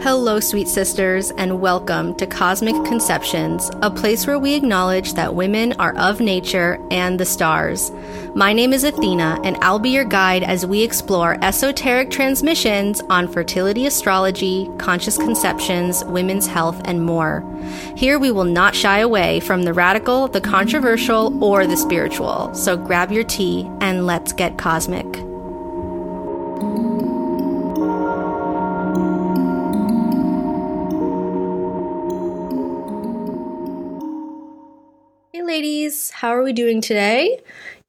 Hello, sweet sisters, and welcome to Cosmic Conceptions, a place where we acknowledge that women are of nature and the stars. My name is Athena, and I'll be your guide as we explore esoteric transmissions on fertility astrology, conscious conceptions, women's health, and more. Here we will not shy away from the radical, the controversial, or the spiritual. So grab your tea and let's get cosmic. Ladies, how are we doing today?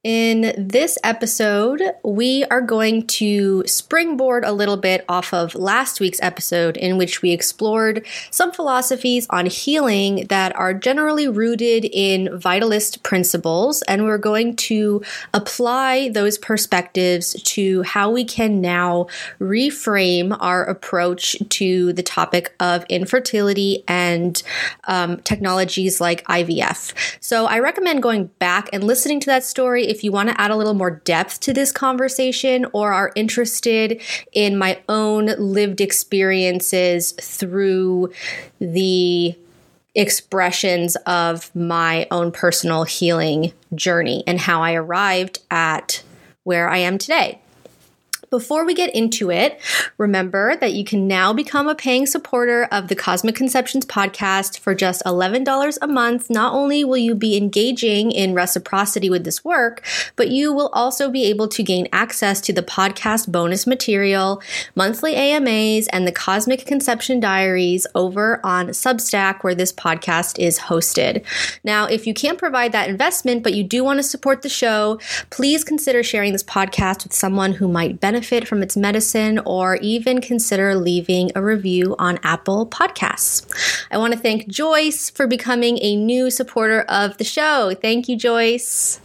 In this episode, we are going to springboard a little bit off of last week's episode, in which we explored some philosophies on healing that are generally rooted in vitalist principles. And we're going to apply those perspectives to how we can now reframe our approach to the topic of infertility and um, technologies like IVF. So I recommend going back and listening to that story if you want to add a little more depth to this conversation or are interested in my own lived experiences through the expressions of my own personal healing journey and how I arrived at where I am today. Before we get into it, remember that you can now become a paying supporter of the Cosmic Conceptions podcast for just $11 a month. Not only will you be engaging in reciprocity with this work, but you will also be able to gain access to the podcast bonus material, monthly AMAs, and the Cosmic Conception Diaries over on Substack, where this podcast is hosted. Now, if you can't provide that investment, but you do want to support the show, please consider sharing this podcast with someone who might benefit benefit from its medicine or even consider leaving a review on Apple Podcasts. I want to thank Joyce for becoming a new supporter of the show. Thank you, Joyce.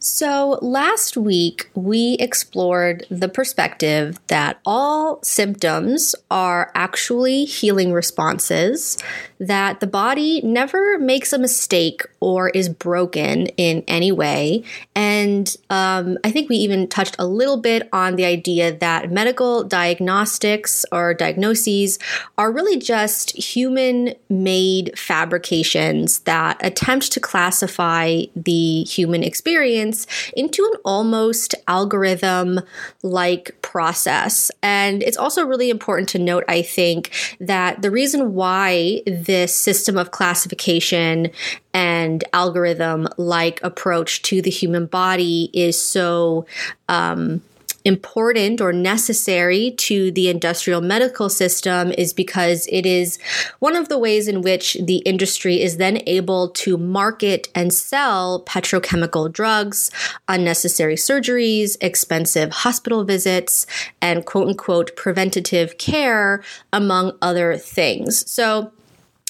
So, last week we explored the perspective that all symptoms are actually healing responses, that the body never makes a mistake or is broken in any way. And um, I think we even touched a little bit on the idea that medical diagnostics or diagnoses are really just human made fabrications that attempt to classify the human experience into an almost algorithm like process. And it's also really important to note, I think, that the reason why this system of classification and algorithm like approach to the human body is so um, important or necessary to the industrial medical system is because it is one of the ways in which the industry is then able to market and sell petrochemical drugs, unnecessary surgeries, expensive hospital visits, and quote unquote preventative care, among other things. So,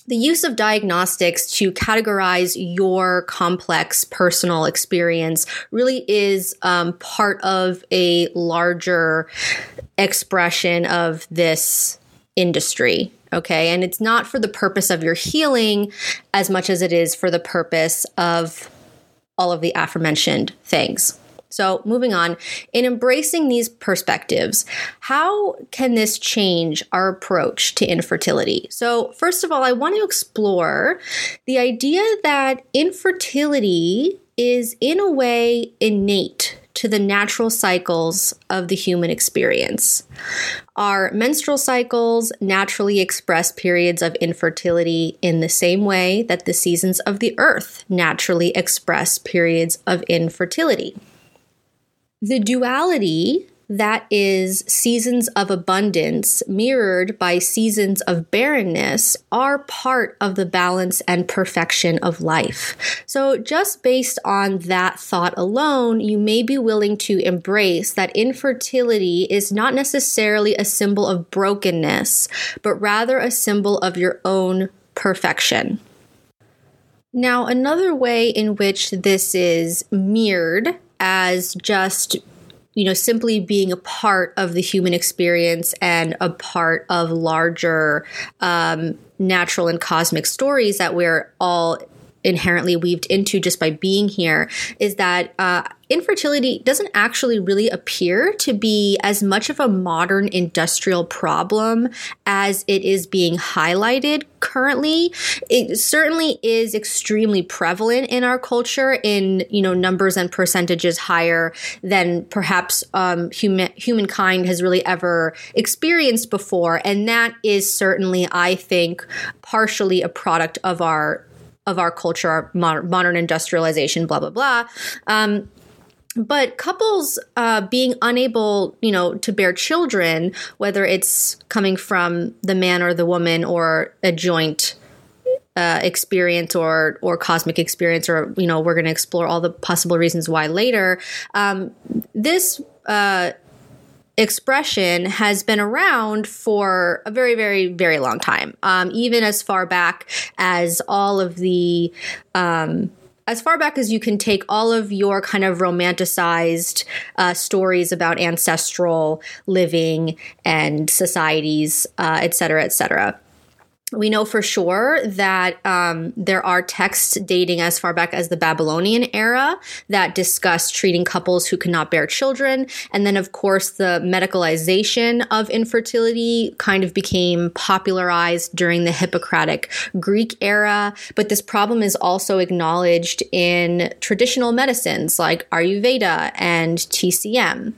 the use of diagnostics to categorize your complex personal experience really is um, part of a larger expression of this industry. Okay. And it's not for the purpose of your healing as much as it is for the purpose of all of the aforementioned things. So, moving on, in embracing these perspectives, how can this change our approach to infertility? So, first of all, I want to explore the idea that infertility is, in a way, innate to the natural cycles of the human experience. Our menstrual cycles naturally express periods of infertility in the same way that the seasons of the earth naturally express periods of infertility. The duality that is seasons of abundance mirrored by seasons of barrenness are part of the balance and perfection of life. So, just based on that thought alone, you may be willing to embrace that infertility is not necessarily a symbol of brokenness, but rather a symbol of your own perfection. Now, another way in which this is mirrored as just you know simply being a part of the human experience and a part of larger um, natural and cosmic stories that we're all inherently weaved into just by being here is that uh, infertility doesn't actually really appear to be as much of a modern industrial problem as it is being highlighted currently. It certainly is extremely prevalent in our culture in, you know, numbers and percentages higher than perhaps um, human, humankind has really ever experienced before. And that is certainly, I think, partially a product of our of our culture, our modern industrialization, blah blah blah. Um, but couples uh, being unable you know to bear children whether it's coming from the man or the woman or a joint uh, experience or or cosmic experience or you know we're going to explore all the possible reasons why later um, this uh, expression has been around for a very very very long time. Um, even as far back as all of the um, as far back as you can take all of your kind of romanticized uh, stories about ancestral living and societies, uh, et cetera, et cetera we know for sure that um, there are texts dating as far back as the Babylonian era that discuss treating couples who cannot bear children. And then, of course, the medicalization of infertility kind of became popularized during the Hippocratic Greek era. But this problem is also acknowledged in traditional medicines like Ayurveda and TCM.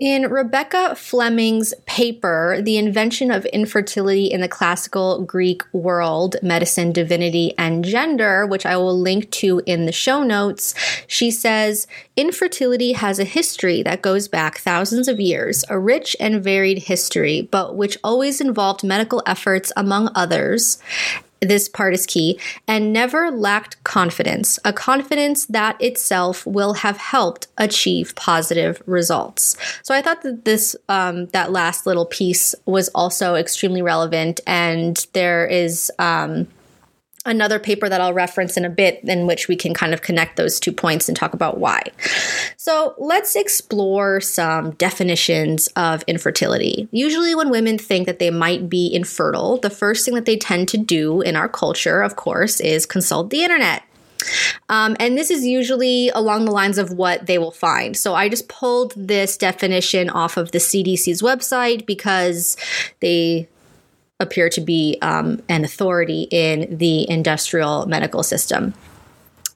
In Rebecca Flemming's paper, The Invention of Infertility in the Classical Greek World, Medicine, Divinity, and Gender, which I will link to in the show notes, she says infertility has a history that goes back thousands of years, a rich and varied history, but which always involved medical efforts, among others, this part is key, and never lacked confidence, a confidence that itself will have helped achieve positive results. So I thought that this, um, that last little piece was also extremely relevant, and there is, um, another paper that I'll reference in a bit in which we can kind of connect those two points and talk about why. So let's explore some definitions of infertility. Usually, when women think that they might be infertile, the first thing that they tend to do in our culture, of course, is consult the internet. Um, and this is usually along the lines of what they will find. So I just pulled this definition off of the CDC's website because they appear to be um, an authority in the industrial medical system.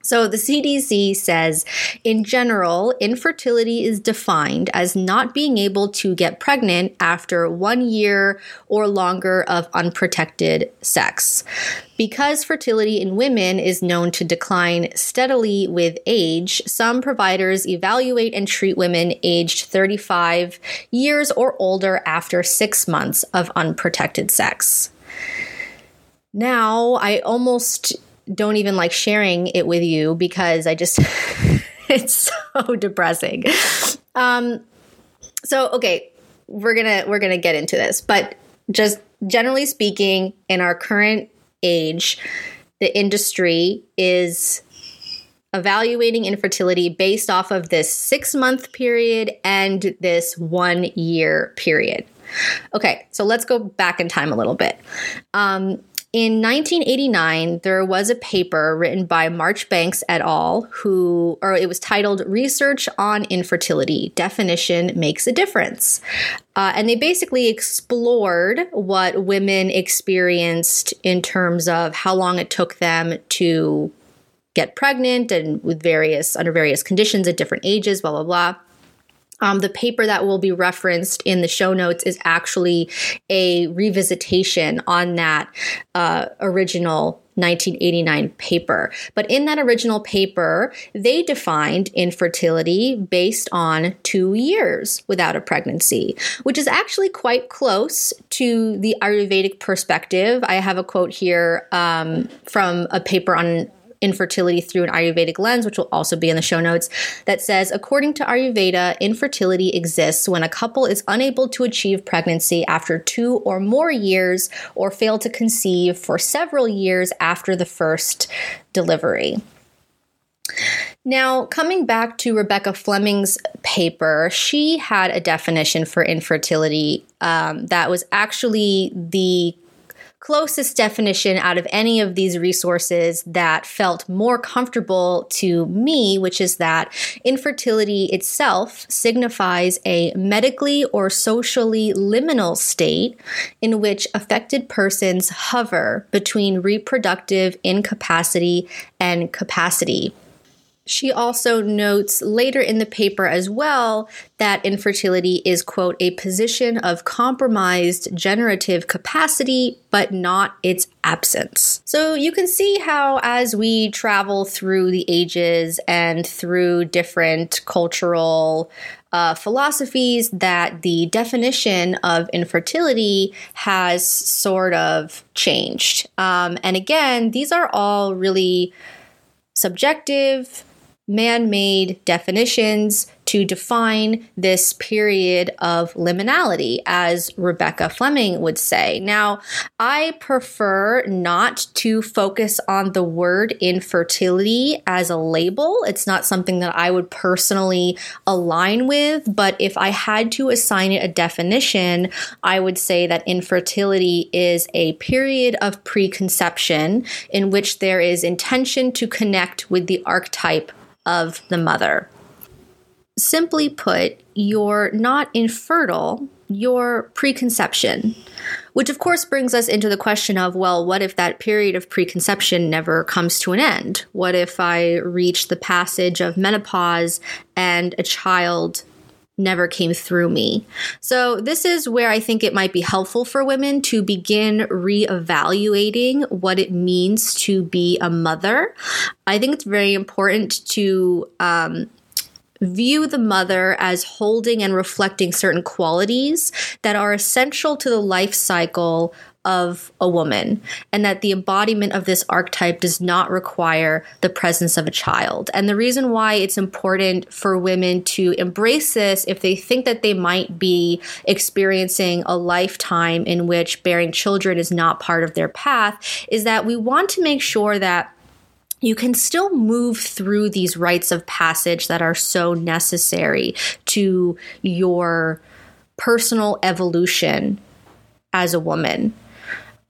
So the CDC says, in general, infertility is defined as not being able to get pregnant after one year or longer of unprotected sex. Because fertility in women is known to decline steadily with age, some providers evaluate and treat women aged 35 years or older after six months of unprotected sex. Now, I almost don't even like sharing it with you because I just it's so depressing. Um so okay, we're to we're to get into this, but just generally speaking in our current age, the industry is evaluating infertility based off of this 6 month period and this 1 year period. Okay, so let's go back in time a little bit. Um, in 1989, there was a paper written by Marchbanks et al., who, or it was titled Research on Infertility Definition Makes a Difference. Uh, and they basically explored what women experienced in terms of how long it took them to get pregnant and with various, under various conditions at different ages, blah, blah, blah. Um, the paper that will be referenced in the show notes is actually a revisitation on that uh, original 1989 paper. But in that original paper, they defined infertility based on two years without a pregnancy, which is actually quite close to the Ayurvedic perspective. I have a quote here um, from a paper on infertility through an Ayurvedic lens, which will also be in the show notes, that says according to Ayurveda, infertility exists when a couple is unable to achieve pregnancy after two or more years or fail to conceive for several years after the first delivery. Now, coming back to Rebecca Flemming's paper, she had a definition for infertility um, that was actually the closest definition out of any of these resources that felt more comfortable to me, which is that infertility itself signifies a medically or socially liminal state in which affected persons hover between reproductive incapacity and capacity. She also notes later in the paper as well that infertility is, quote, a position of compromised generative capacity, but not its absence. So you can see how, as we travel through the ages and through different cultural uh, philosophies, that the definition of infertility has sort of changed. Um, and again, these are all really subjective man made definitions to define this period of liminality, as Rebecca Flemming would say. Now, I prefer not to focus on the word infertility as a label. It's not something that I would personally align with, but if I had to assign it a definition, I would say that infertility is a period of preconception in which there is intention to connect with the archetype of the mother. Simply put, you're not infertile, you're preconception. Which, of course, brings us into the question of well, what if that period of preconception never comes to an end? What if I reach the passage of menopause and a child never came through me. So, this is where I think it might be helpful for women to begin reevaluating what it means to be a mother. I think it's very important to um, view the mother as holding and reflecting certain qualities that are essential to the life cycle of a woman, and that the embodiment of this archetype does not require the presence of a child. And the reason why it's important for women to embrace this if they think that they might be experiencing a lifetime in which bearing children is not part of their path is that we want to make sure that you can still move through these rites of passage that are so necessary to your personal evolution as a woman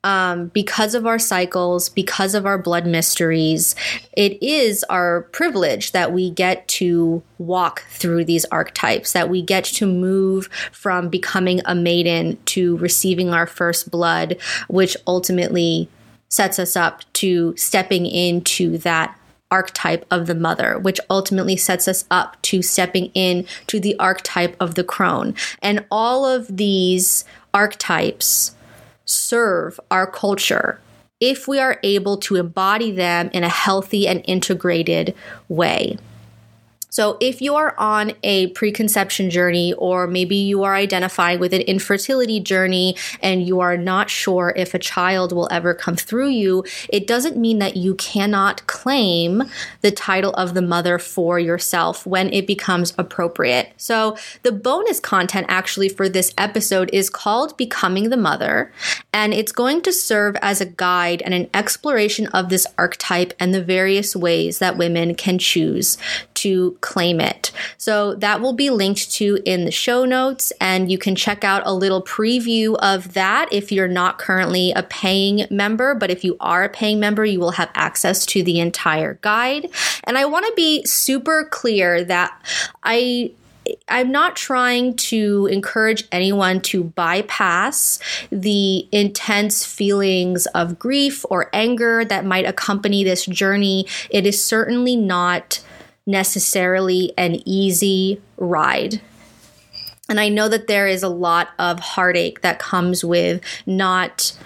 um, because of our cycles, because of our blood mysteries, it is our privilege that we get to walk through these archetypes, that we get to move from becoming a maiden to receiving our first blood, which ultimately sets us up to stepping into that archetype of the mother, which ultimately sets us up to stepping in to the archetype of the crone. And all of these archetypes serve our culture if we are able to embody them in a healthy and integrated way. So, if you are on a preconception journey, or maybe you are identifying with an infertility journey and you are not sure if a child will ever come through you, it doesn't mean that you cannot claim the title of the mother for yourself when it becomes appropriate. So, the bonus content actually for this episode is called Becoming the Mother, and it's going to serve as a guide and an exploration of this archetype and the various ways that women can choose to claim it. So that will be linked to in the show notes, and you can check out a little preview of that if you're not currently a paying member. But if you are a paying member, you will have access to the entire guide. And I want to be super clear that I I'm not trying to encourage anyone to bypass the intense feelings of grief or anger that might accompany this journey. It is certainly not necessarily an easy ride. And I know that there is a lot of heartache that comes with not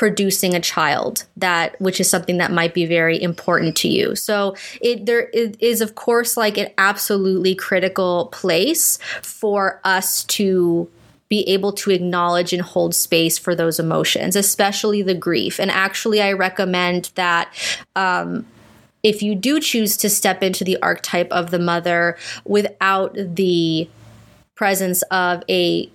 producing a child that which is something that might be very important to you so it there it is of course like an absolutely critical place for us to be able to acknowledge and hold space for those emotions especially the grief and actually i recommend that um, if you do choose to step into the archetype of the mother without the presence of a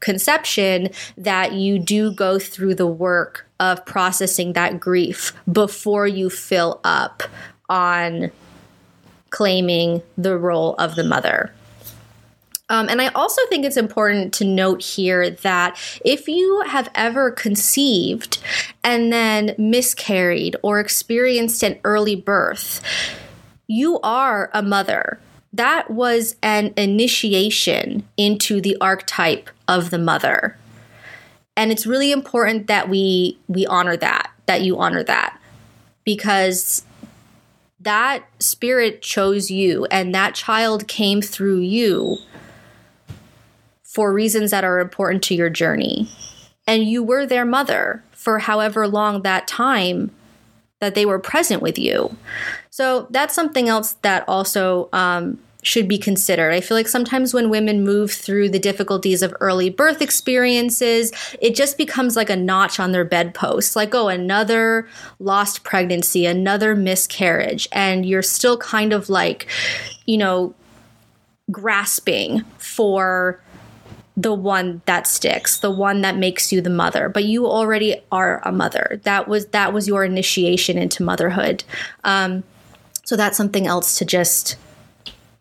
conception, that you do go through the work of processing that grief before you fill up on claiming the role of the mother. Um, and I also think it's important to note here that if you have ever conceived and then miscarried or experienced an early birth, you are a mother. That was an initiation into the archetype of the mother. And it's really important that we we honor that, that you honor that. Because that spirit chose you and that child came through you for reasons that are important to your journey. And you were their mother for however long that time that they were present with you. So that's something else that also um, should be considered. I feel like sometimes when women move through the difficulties of early birth experiences, it just becomes like a notch on their bedpost like, oh, another lost pregnancy, another miscarriage. And you're still kind of like, you know, grasping for the one that sticks, the one that makes you the mother. But you already are a mother. That was that was your initiation into motherhood. Um, so that's something else to just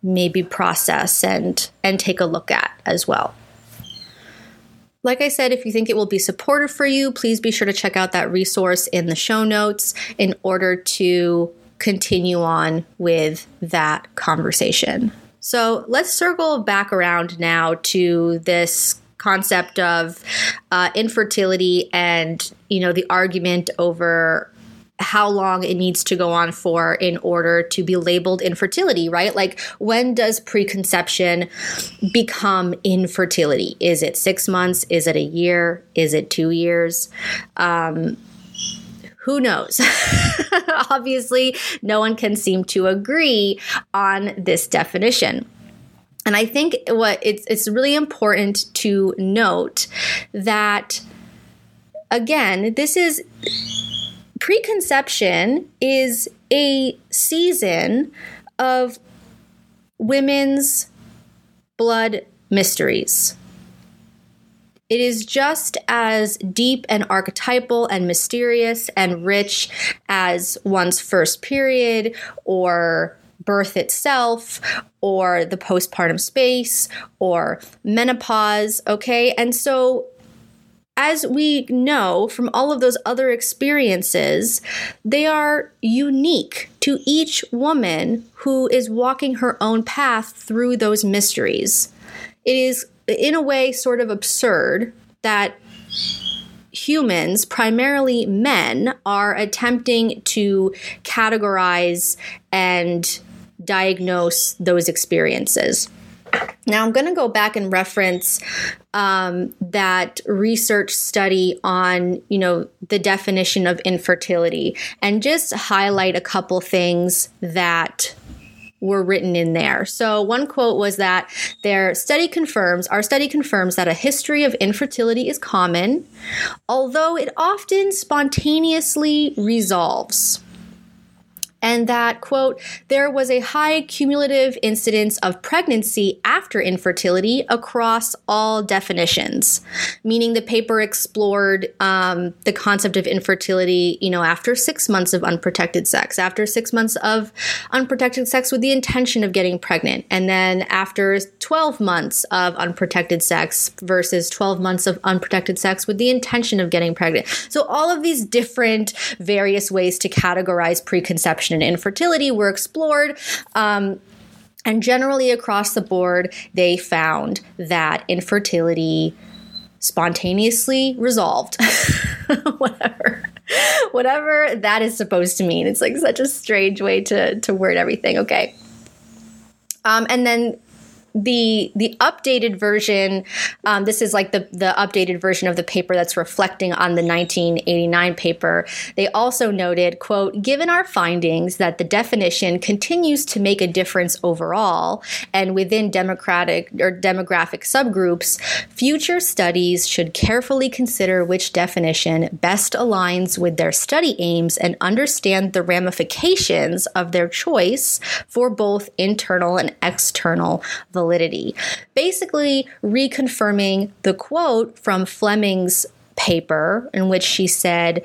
maybe process and and take a look at as well. Like I said, if you think it will be supportive for you, please be sure to check out that resource in the show notes in order to continue on with that conversation. So let's circle back around now to this concept of uh, infertility and you know the argument over how long it needs to go on for in order to be labeled infertility, right? Like, when does preconception become infertility? Is it six months? Is it a year? Is it two years? Um, who knows? Obviously, no one can seem to agree on this definition. And I think what it's it's really important to note that again, this is preconception is a season of women's blood mysteries. It is just as deep and archetypal and mysterious and rich as one's first period or birth itself or the postpartum space or menopause, okay? And so as we know from all of those other experiences, they are unique to each woman who is walking her own path through those mysteries. It is in a way sort of absurd that humans, primarily men, are attempting to categorize and diagnose those experiences. Now, I'm going to go back and reference um, that research study on, you know, the definition of infertility and just highlight a couple things that were written in there. So one quote was that their study confirms, our study confirms that a history of infertility is common, although it often spontaneously resolves and that, quote, there was a high cumulative incidence of pregnancy after infertility across all definitions, meaning the paper explored um, the concept of infertility, you know, after six months of unprotected sex, after six months of unprotected sex with the intention of getting pregnant, and then after 12 months of unprotected sex versus 12 months of unprotected sex with the intention of getting pregnant. So, all of these different various ways to categorize preconception and infertility were explored. Um, and generally across the board, they found that infertility spontaneously resolved. Whatever. Whatever that is supposed to mean. It's like such a strange way to, to word everything. Okay. Um, and then the the updated version um, this is like the the updated version of the paper that's reflecting on the 1989 paper. They also noted quote given our findings that the definition continues to make a difference overall and within democratic or demographic subgroups future studies should carefully consider which definition best aligns with their study aims and understand the ramifications of their choice for both internal and external validity validity, basically reconfirming the quote from Flemming's paper in which she said,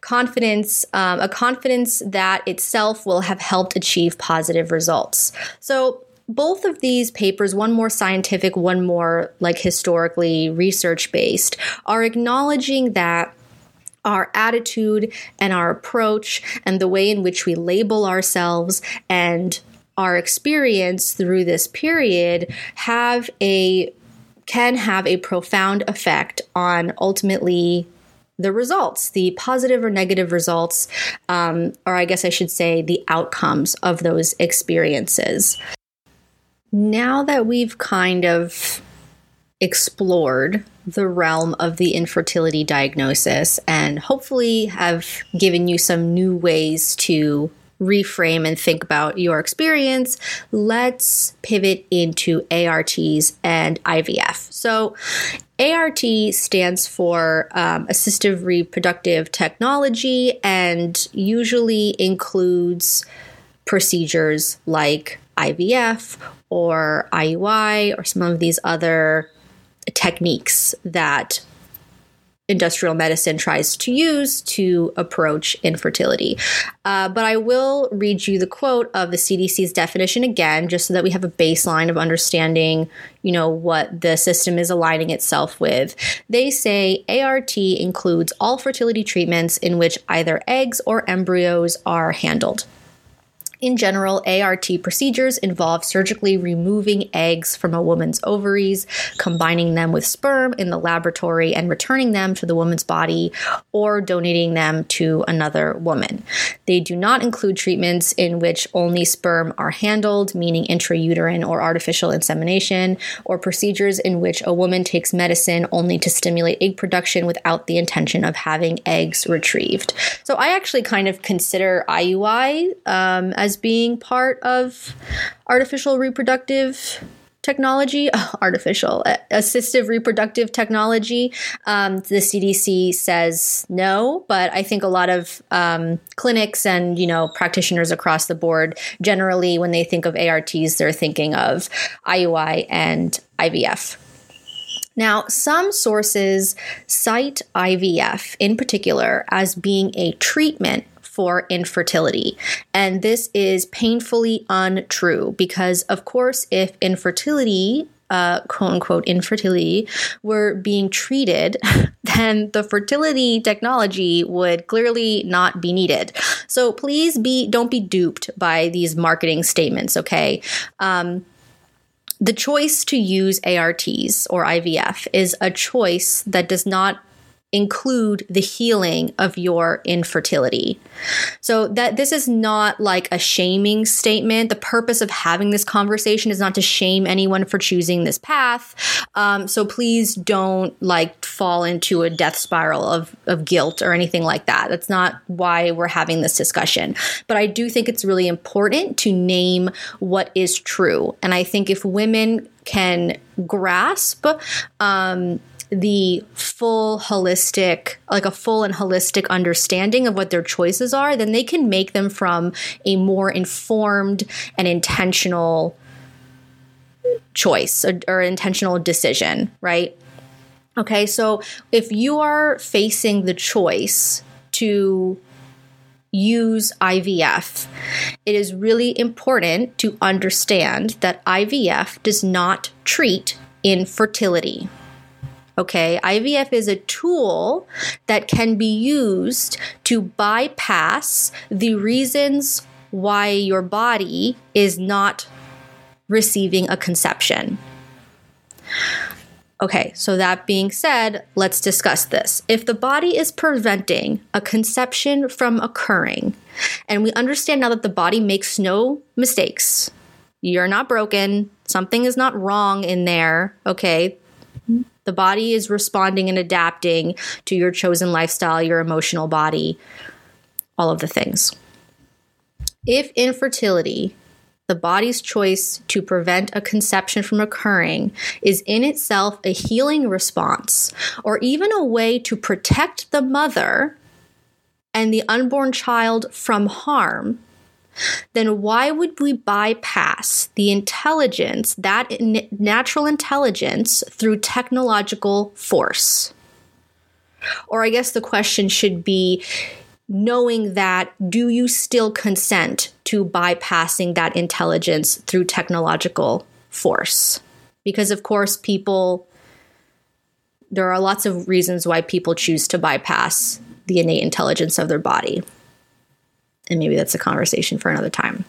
confidence, um, a confidence that itself will have helped achieve positive results. So both of these papers, one more scientific, one more like historically research based, are acknowledging that our attitude and our approach and the way in which we label ourselves and our experience through this period have a can have a profound effect on ultimately the results, the positive or negative results, um, or I guess I should say the outcomes of those experiences. Now that we've kind of explored the realm of the infertility diagnosis and hopefully have given you some new ways to reframe and think about your experience, let's pivot into ARTs and IVF. So, ART stands for um, assistive reproductive technology and usually includes procedures like IVF or IUI or some of these other techniques that industrial medicine tries to use to approach infertility. Uh, but I will read you the quote of the CDC's definition again, just so that we have a baseline of understanding, you know, what the system is aligning itself with. They say ART includes all fertility treatments in which either eggs or embryos are handled. In general, ART procedures involve surgically removing eggs from a woman's ovaries, combining them with sperm in the laboratory, and returning them to the woman's body or donating them to another woman. They do not include treatments in which only sperm are handled, meaning intrauterine or artificial insemination, or procedures in which a woman takes medicine only to stimulate egg production without the intention of having eggs retrieved. So I actually kind of consider IUI um, as as being part of artificial reproductive technology, artificial assistive reproductive technology. Um, the CDC says no, but I think a lot of um, clinics and you know practitioners across the board generally, when they think of ARTs, they're thinking of IUI and IVF. Now, some sources cite IVF in particular as being a treatment for infertility. And this is painfully untrue because, of course, if infertility uh, quote unquote infertility were being treated, then the fertility technology would clearly not be needed. So please be don't be duped by these marketing statements. Okay. Um, the choice to use ARTs or IVF is a choice that does not include the healing of your infertility. So that this is not like a shaming statement. The purpose of having this conversation is not to shame anyone for choosing this path. Um, so please don't like fall into a death spiral of, of guilt or anything like that. That's not why we're having this discussion. But I do think it's really important to name what is true. And I think if women can grasp um, the full holistic, like a full and holistic understanding of what their choices are, then they can make them from a more informed and intentional choice or, or intentional decision, right? Okay, so if you are facing the choice to use IVF, it is really important to understand that IVF does not treat infertility. Okay, IVF is a tool that can be used to bypass the reasons why your body is not receiving a conception. Okay, so that being said, let's discuss this. If the body is preventing a conception from occurring, and we understand now that the body makes no mistakes, you're not broken, something is not wrong in there, okay? The body is responding and adapting to your chosen lifestyle, your emotional body, all of the things. If infertility, the body's choice to prevent a conception from occurring, is in itself a healing response or even a way to protect the mother and the unborn child from harm, then why would we bypass the intelligence, that natural intelligence, through technological force? Or I guess the question should be knowing that do you still consent to bypassing that intelligence through technological force? Because, of course, people, there are lots of reasons why people choose to bypass the innate intelligence of their body. And maybe that's a conversation for another time.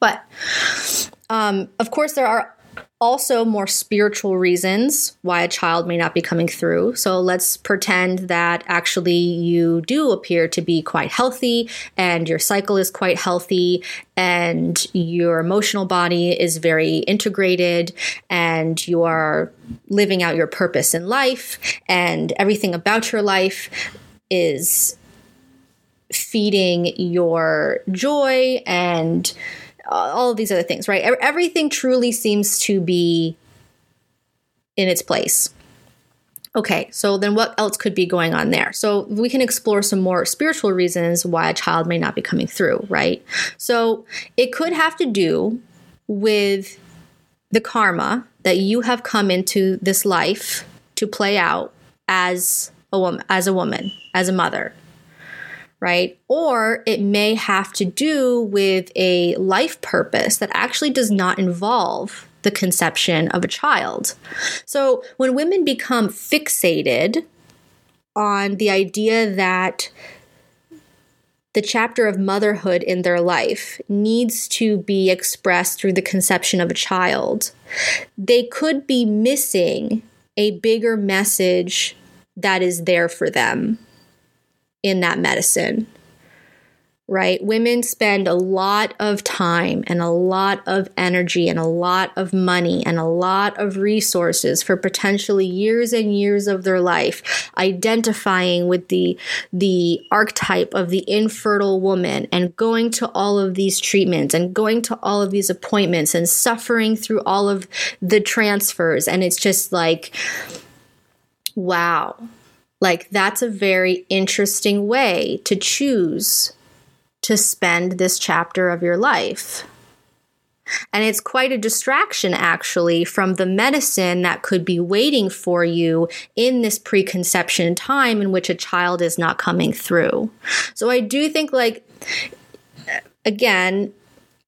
But um, of course, there are also more spiritual reasons why a child may not be coming through. So let's pretend that actually you do appear to be quite healthy and your cycle is quite healthy and your emotional body is very integrated and you are living out your purpose in life and everything about your life is feeding your joy and uh, all of these other things, right? Everything truly seems to be in its place. Okay, so then what else could be going on there? So we can explore some more spiritual reasons why a child may not be coming through, right? So it could have to do with the karma that you have come into this life to play out as a woman, as a woman, as a mother, right? Or it may have to do with a life purpose that actually does not involve the conception of a child. So when women become fixated on the idea that the chapter of motherhood in their life needs to be expressed through the conception of a child, they could be missing a bigger message that is there for them in that medicine right? Women spend a lot of time and a lot of energy and a lot of money and a lot of resources for potentially years and years of their life identifying with the the archetype of the infertile woman and going to all of these treatments and going to all of these appointments and suffering through all of the transfers and it's just like wow like, that's a very interesting way to choose to spend this chapter of your life. And it's quite a distraction, actually, from the medicine that could be waiting for you in this preconception time in which a child is not coming through. So I do think, like, again,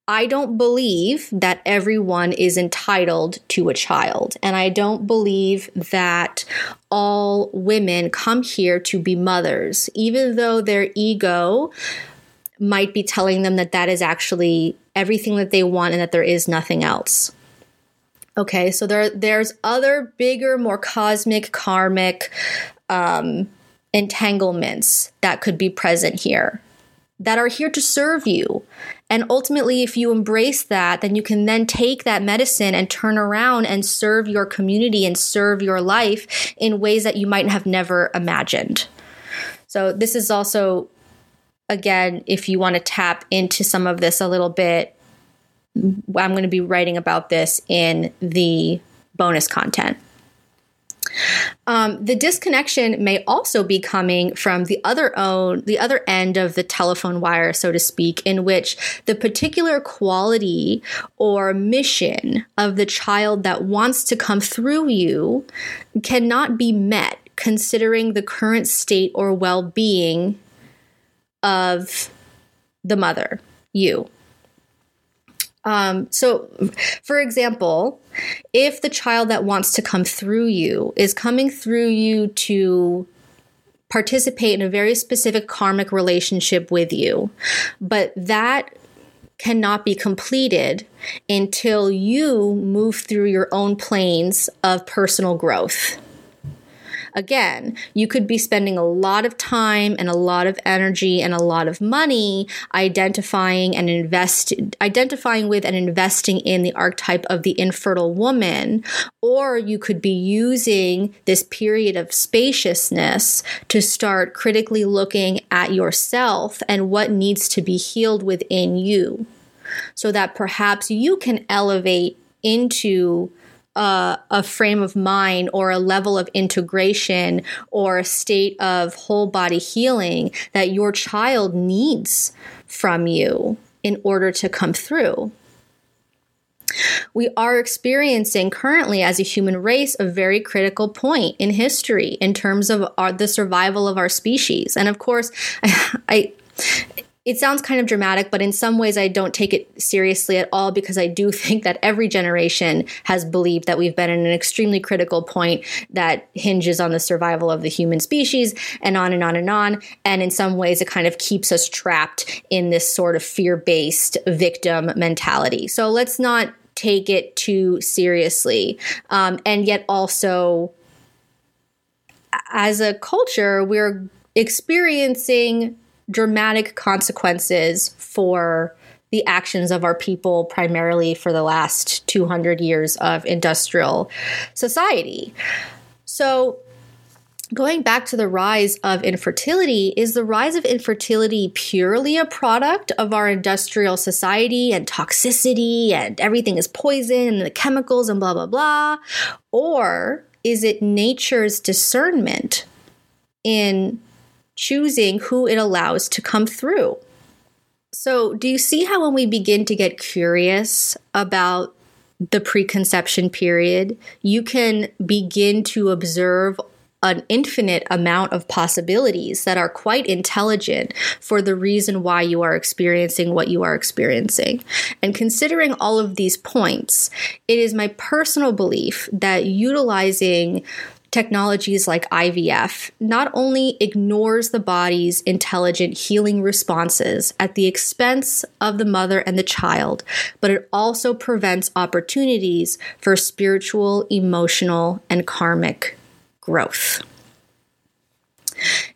I don't believe that everyone is entitled to a child. And I don't believe that all women come here to be mothers, even though their ego might be telling them that that is actually everything that they want and that there is nothing else. Okay, so there there's other bigger, more cosmic, karmic um, entanglements that could be present here that are here to serve you. And ultimately, if you embrace that, then you can then take that medicine and turn around and serve your community and serve your life in ways that you might have never imagined. So, this is also, again, if you want to tap into some of this a little bit, I'm going to be writing about this in the bonus content. Um, the disconnection may also be coming from the other own the other end of the telephone wire, so to speak, in which the particular quality or mission of the child that wants to come through you cannot be met considering the current state or well-being of the mother, you. Um, so, for example, if the child that wants to come through you is coming through you to participate in a very specific karmic relationship with you, but that cannot be completed until you move through your own planes of personal growth. Again, you could be spending a lot of time and a lot of energy and a lot of money identifying and invest identifying with and investing in the archetype of the infertile woman, or you could be using this period of spaciousness to start critically looking at yourself and what needs to be healed within you. So that perhaps you can elevate into a, a frame of mind or a level of integration or a state of whole body healing that your child needs from you in order to come through. We are experiencing currently as a human race a very critical point in history in terms of our, the survival of our species. And of course, I, I it sounds kind of dramatic, but in some ways I don't take it seriously at all because I do think that every generation has believed that we've been in an extremely critical point that hinges on the survival of the human species and on and on and on. And in some ways, it kind of keeps us trapped in this sort of fear based victim mentality. So let's not take it too seriously. Um, and yet also, as a culture, we're experiencing dramatic consequences for the actions of our people, primarily for the last 200 years of industrial society. So, going back to the rise of infertility, is the rise of infertility purely a product of our industrial society and toxicity and everything is poison and the chemicals and blah, blah, blah? Or is it nature's discernment in choosing who it allows to come through. So, do you see how when we begin to get curious about the preconception period, you can begin to observe an infinite amount of possibilities that are quite intelligent for the reason why you are experiencing what you are experiencing. And considering all of these points, it is my personal belief that utilizing technologies like IVF not only ignores the body's intelligent healing responses at the expense of the mother and the child, but it also prevents opportunities for spiritual, emotional, and karmic growth.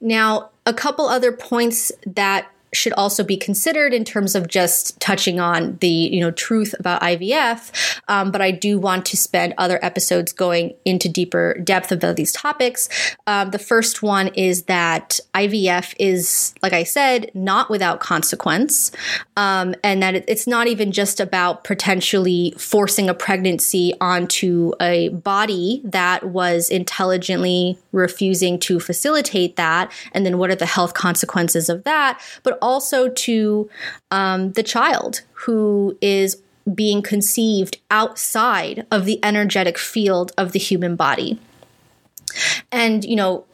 Now, a couple other points that should also be considered in terms of just touching on the you know truth about IVF. Um, but I do want to spend other episodes going into deeper depth about these topics. Um, the first one is that IVF is, like I said, not without consequence, um, and that it's not even just about potentially forcing a pregnancy onto a body that was intelligently refusing to facilitate that, and then what are the health consequences of that, but also to um, the child who is being conceived outside of the energetic field of the human body. And, you know,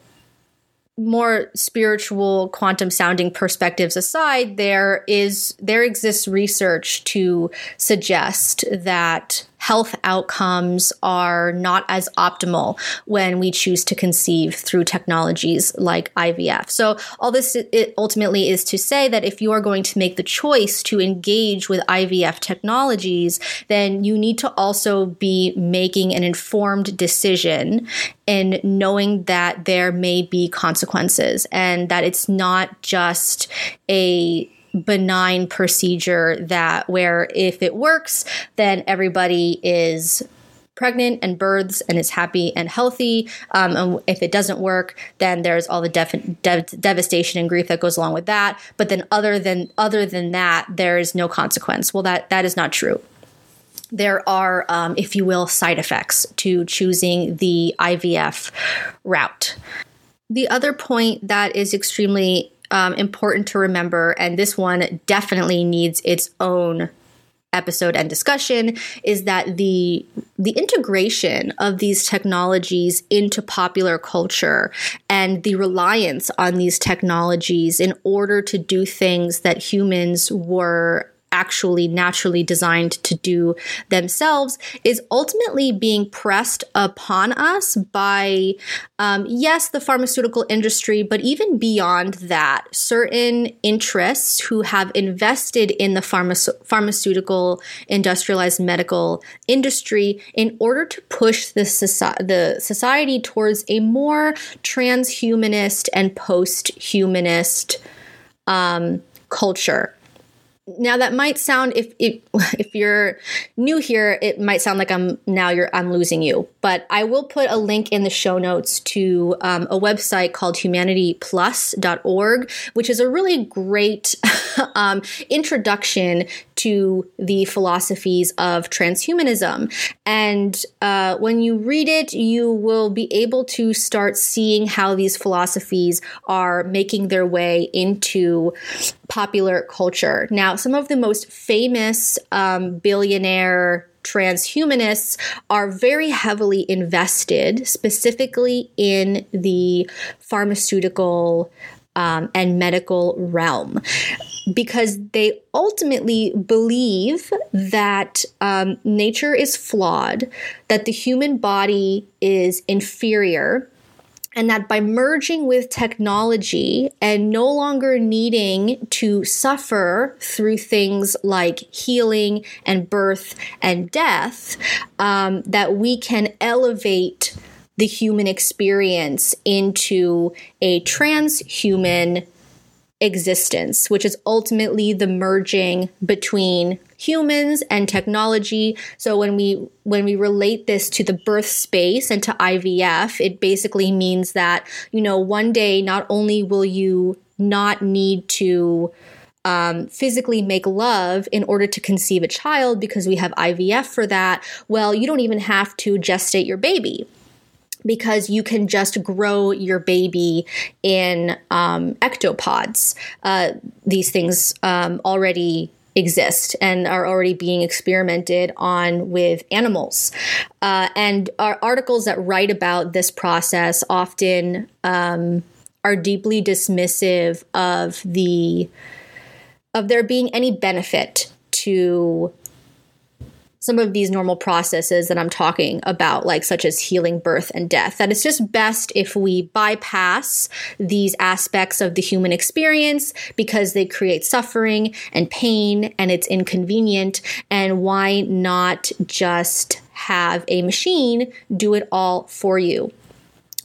more spiritual quantum sounding perspectives aside there is there exists research to suggest that health outcomes are not as optimal when we choose to conceive through technologies like IVF. So, all this it ultimately is to say that if you are going to make the choice to engage with IVF technologies, then you need to also be making an informed decision and knowing that there may be consequences and that it's not just a benign procedure that where if it works, then everybody is pregnant and births and is happy and healthy. Um, and if it doesn't work, then there's all the def- dev- devastation and grief that goes along with that. But then other than other than that, there is no consequence. Well, that that is not true. There are, um, if you will, side effects to choosing the IVF route. The other point that is extremely um, important to remember, and this one definitely needs its own episode and discussion is that the the integration of these technologies into popular culture and the reliance on these technologies in order to do things that humans were actually naturally designed to do themselves is ultimately being pressed upon us by, um, yes, the pharmaceutical industry, but even beyond that, certain interests who have invested in the pharma- pharmaceutical, industrialized medical industry in order to push the, soci- the society towards a more transhumanist and post humanist um, culture now that might sound if, if if you're new here it might sound like i'm now you're i'm losing you. But i will put a link in the show notes to um, a website called humanityplus.org which is a really great um, introduction to the philosophies of transhumanism. And uh, when you read it you will be able to start seeing how these philosophies are making their way into popular culture. Now some of the most famous um, billionaire transhumanists are very heavily invested specifically in the pharmaceutical um, and medical realm because they ultimately believe that um, nature is flawed, that the human body is inferior, and that by merging with technology and no longer needing to suffer through things like healing and birth and death, um, that we can elevate the human experience into a transhuman existence, which is ultimately the merging between humans and technology. So when we when we relate this to the birth space and to IVF, it basically means that, you know, one day not only will you not need to um, physically make love in order to conceive a child because we have IVF for that. Well, you don't even have to gestate your baby because you can just grow your baby in um, ectopods. Uh, these things um, already exist and are already being experimented on with animals. Uh, and our articles that write about this process often um, are deeply dismissive of the of there being any benefit to some of these normal processes that I'm talking about, like such as healing, birth, and death. That it's just best if we bypass these aspects of the human experience because they create suffering and pain and it's inconvenient. And why not just have a machine do it all for you?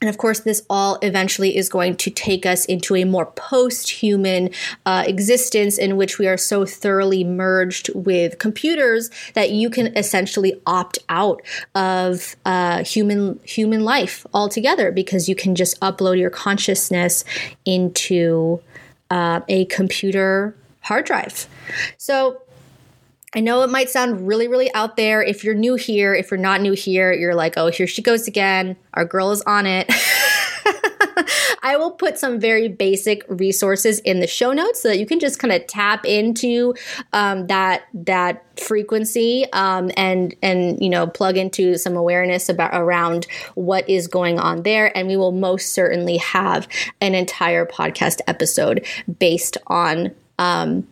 And of course, this all eventually is going to take us into a more post human uh, existence in which we are so thoroughly merged with computers that you can essentially opt out of uh, human, human life altogether because you can just upload your consciousness into uh, a computer hard drive. So, I know it might sound really, really out there. If you're new here, if you're not new here, you're like, oh, here she goes again. Our girl is on it. I will put some very basic resources in the show notes so that you can just kind of tap into um, that that frequency um, and and you know plug into some awareness about around what is going on there. And we will most certainly have an entire podcast episode based on. Um,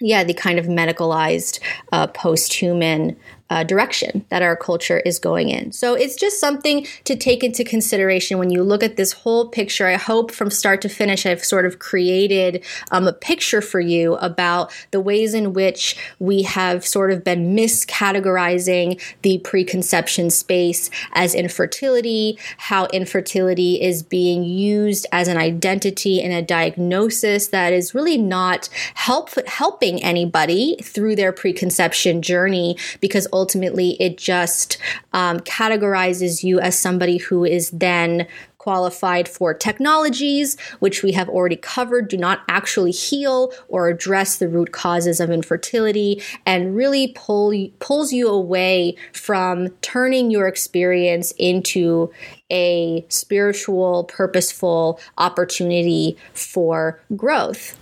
yeah, the kind of medicalized uh, post human uh, direction that our culture is going in. So it's just something to take into consideration when you look at this whole picture. I hope from start to finish, I've sort of created um, a picture for you about the ways in which we have sort of been miscategorizing the preconception space as infertility, how infertility is being used as an identity and a diagnosis that is really not help, helping anybody through their preconception journey because ultimately it just um, categorizes you as somebody who is then qualified for technologies, which we have already covered, do not actually heal or address the root causes of infertility, and really pull pulls you away from turning your experience into a spiritual, purposeful opportunity for growth.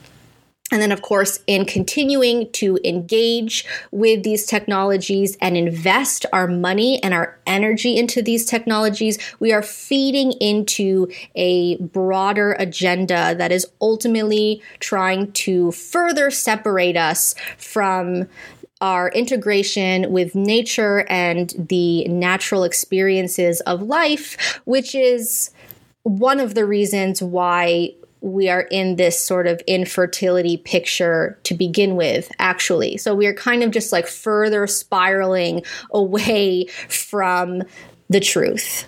And then, of course, in continuing to engage with these technologies and invest our money and our energy into these technologies, we are feeding into a broader agenda that is ultimately trying to further separate us from our integration with nature and the natural experiences of life, which is one of the reasons why we are in this sort of infertility picture to begin with, actually. So we are kind of just like further spiraling away from the truth.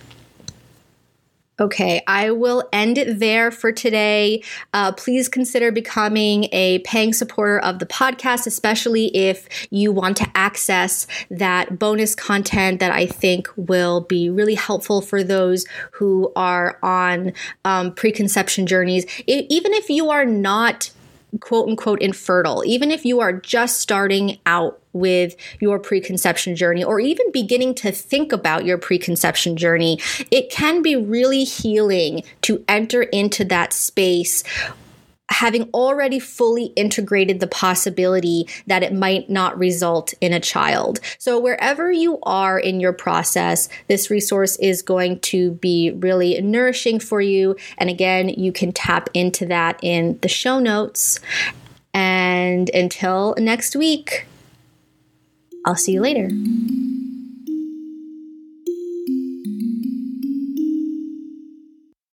Okay, I will end it there for today. Uh, please consider becoming a paying supporter of the podcast, especially if you want to access that bonus content that I think will be really helpful for those who are on um, preconception journeys. It, even if you are not quote unquote infertile, even if you are just starting out with your preconception journey or even beginning to think about your preconception journey, it can be really healing to enter into that space having already fully integrated the possibility that it might not result in a child. So, wherever you are in your process, this resource is going to be really nourishing for you. And again, you can tap into that in the show notes. And until next week, I'll see you later.